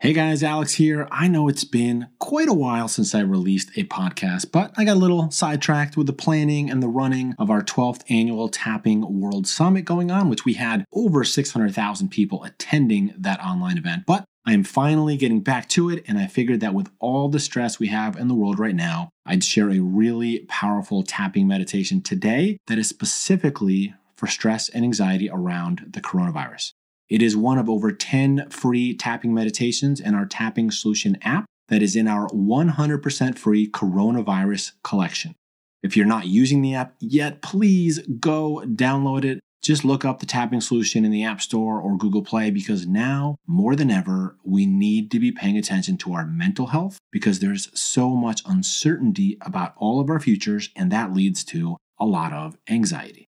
Hey guys, Alex here. I know it's been quite a while since I released a podcast, but I got a little sidetracked with the planning and the running of our 12th annual Tapping World Summit going on, which we had over 600,000 people attending that online event. But I am finally getting back to it, and I figured that with all the stress we have in the world right now, I'd share a really powerful tapping meditation today that is specifically for stress and anxiety around the coronavirus. It is one of over 10 free tapping meditations in our Tapping Solution app that is in our 100% free coronavirus collection. If you're not using the app yet, please go download it. Just look up the tapping solution in the App Store or Google Play because now, more than ever, we need to be paying attention to our mental health because there's so much uncertainty about all of our futures, and that leads to a lot of anxiety.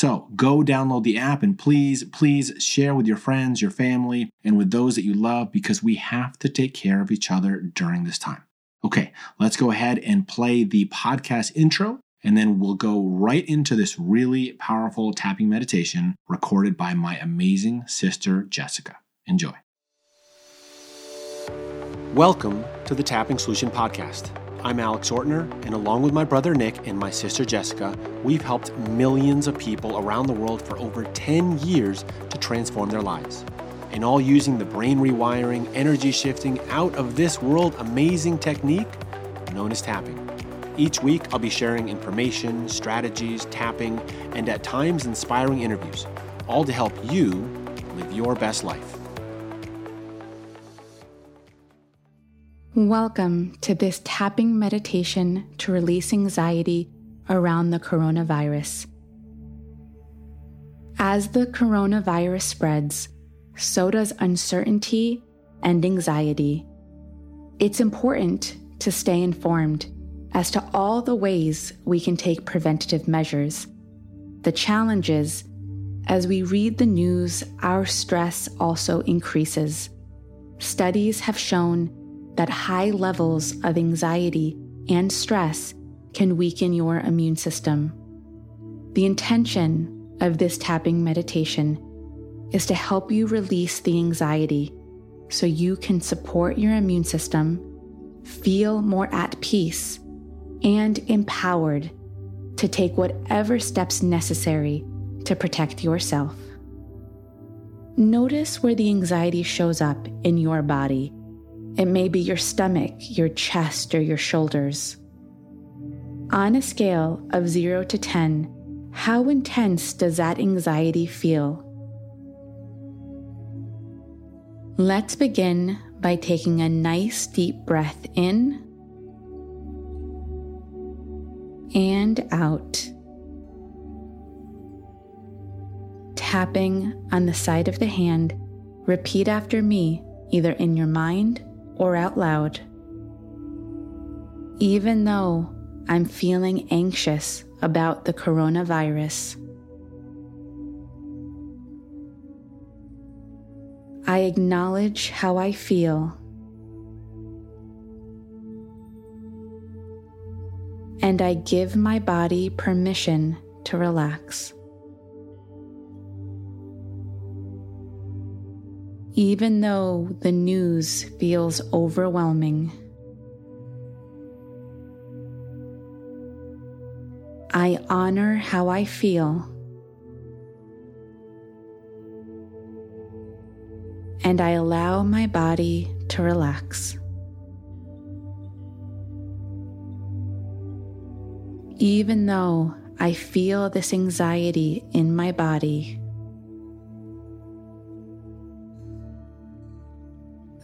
So go download the app and please, please share with your friends, your family, and with those that you love because we have to take care of each other during this time. Okay, let's go ahead and play the podcast intro, and then we'll go right into this really powerful tapping meditation recorded by my amazing sister, Jessica. Enjoy. Welcome to the Tapping Solution Podcast. I'm Alex Ortner, and along with my brother Nick and my sister Jessica, we've helped millions of people around the world for over 10 years to transform their lives. And all using the brain rewiring, energy shifting, out of this world amazing technique known as tapping. Each week, I'll be sharing information, strategies, tapping, and at times inspiring interviews, all to help you live your best life. Welcome to this tapping meditation to release anxiety around the coronavirus. As the coronavirus spreads, so does uncertainty and anxiety. It's important to stay informed as to all the ways we can take preventative measures. The challenge is, as we read the news, our stress also increases. Studies have shown that high levels of anxiety and stress can weaken your immune system. The intention of this tapping meditation is to help you release the anxiety so you can support your immune system, feel more at peace, and empowered to take whatever steps necessary to protect yourself. Notice where the anxiety shows up in your body it may be your stomach, your chest, or your shoulders. On a scale of 0 to 10, how intense does that anxiety feel? Let's begin by taking a nice deep breath in and out. Tapping on the side of the hand, repeat after me, either in your mind or out loud. Even though I'm feeling anxious about the coronavirus, I acknowledge how I feel. And I give my body permission to relax. Even though the news feels overwhelming. I honor how I feel. And I allow my body to relax. Even though I feel this anxiety in my body,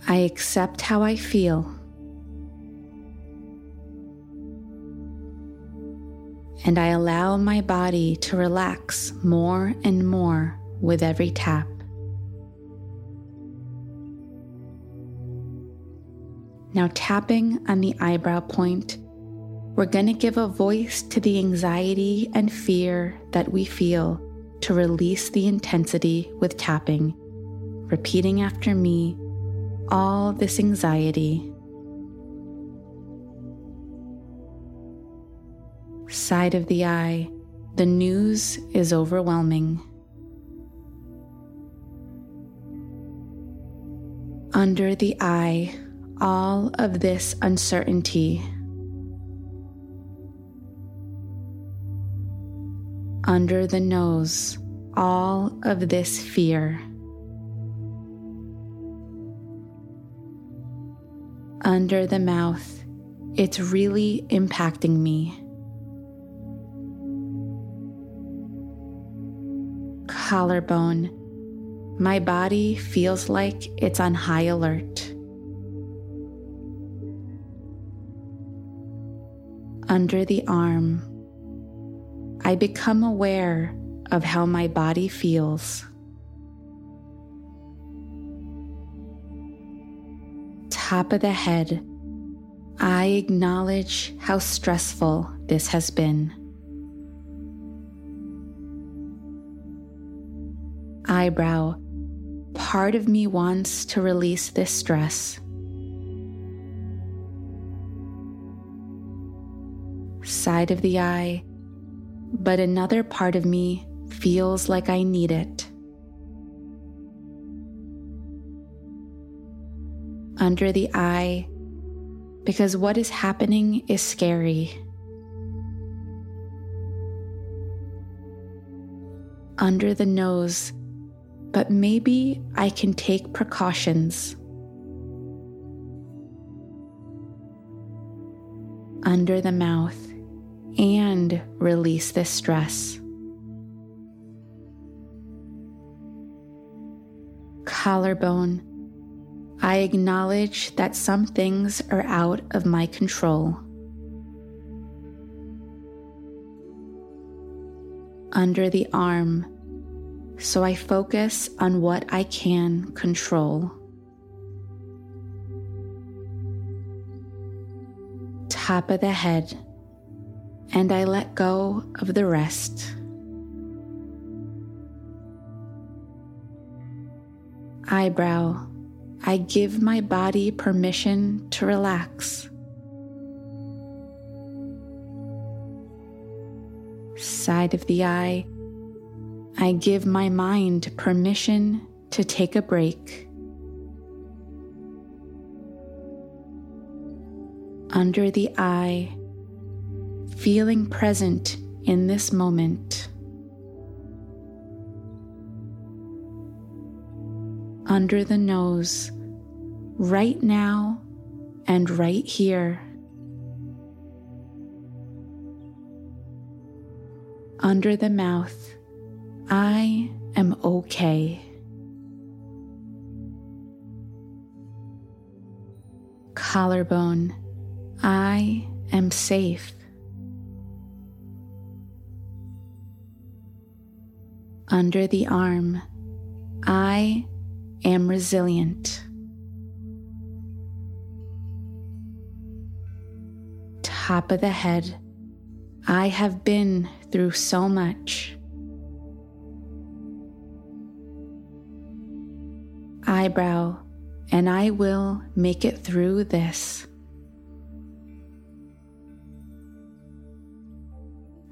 I accept how I feel. And I allow my body to relax more and more with every tap. Now, tapping on the eyebrow point, we're going to give a voice to the anxiety and fear that we feel to release the intensity with tapping, repeating after me all this anxiety. Side of the eye, the news is overwhelming. Under the eye, all of this uncertainty. Under the nose, all of this fear. Under the mouth, it's really impacting me. Collarbone, my body feels like it's on high alert. Under the arm, I become aware of how my body feels. Top of the head, I acknowledge how stressful this has been. Eyebrow, part of me wants to release this stress. Side of the eye, but another part of me feels like I need it. Under the eye, because what is happening is scary. Under the nose, but maybe I can take precautions. Under the mouth and release this stress. Collarbone, I acknowledge that some things are out of my control. Under the arm, so I focus on what I can control. Top of the head, and I let go of the rest. Eyebrow, I give my body permission to relax. Side of the eye, I give my mind permission to take a break. Under the eye, feeling present in this moment. Under the nose, right now and right here. Under the mouth, I am okay. Collarbone, I am safe. Under the arm, I am resilient. Top of the head, I have been through so much. eyebrow, and I will make it through this.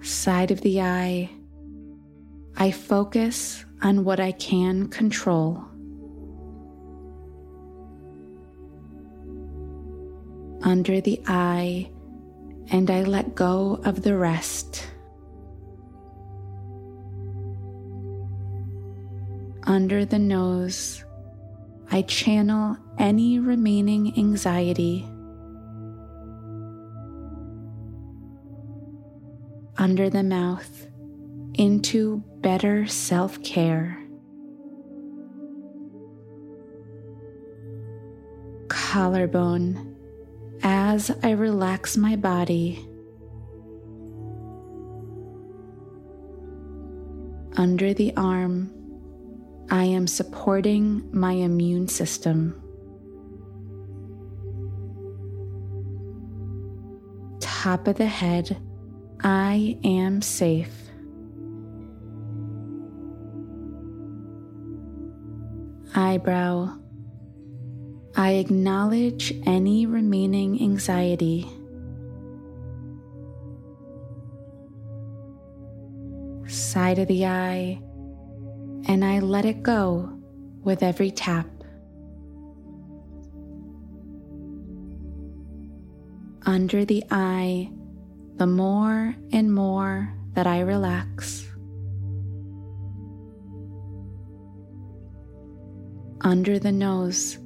Side of the eye, I focus on what I can control. Under the eye, and I let go of the rest. Under the nose, I channel any remaining anxiety under the mouth into better self care. Collarbone as I relax my body. Under the arm I am supporting my immune system. Top of the head, I am safe. Eyebrow, I acknowledge any remaining anxiety. Side of the eye, and I let it go with every tap. Under the eye, the more and more that I relax. Under the nose,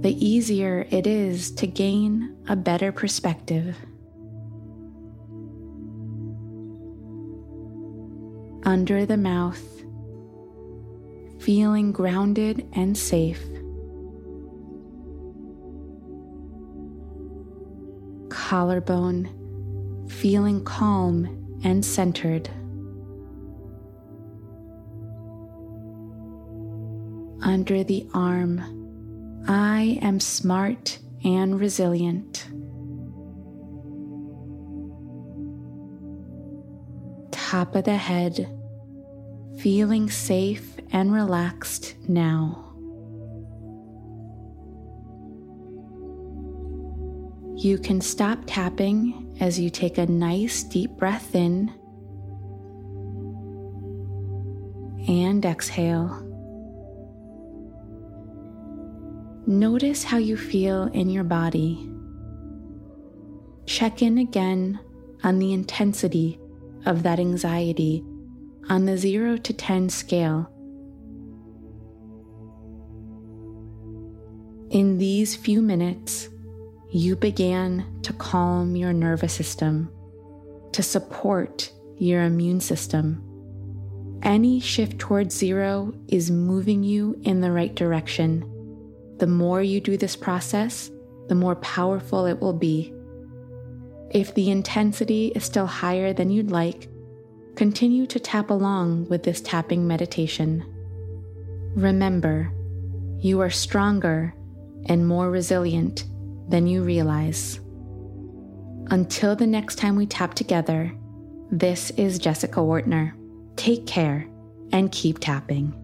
the easier it is to gain a better perspective. Under the mouth, feeling grounded and safe. Collarbone, feeling calm and centered. Under the arm, I am smart and resilient. Top of the head, feeling safe and relaxed now. You can stop tapping as you take a nice deep breath in and exhale. Notice how you feel in your body. Check in again on the intensity of that anxiety on the 0 to 10 scale. In these few minutes, you began to calm your nervous system, to support your immune system. Any shift towards zero is moving you in the right direction. The more you do this process, the more powerful it will be. If the intensity is still higher than you'd like, continue to tap along with this tapping meditation. Remember, you are stronger and more resilient than you realize. Until the next time we tap together, this is Jessica Ortner. Take care and keep tapping.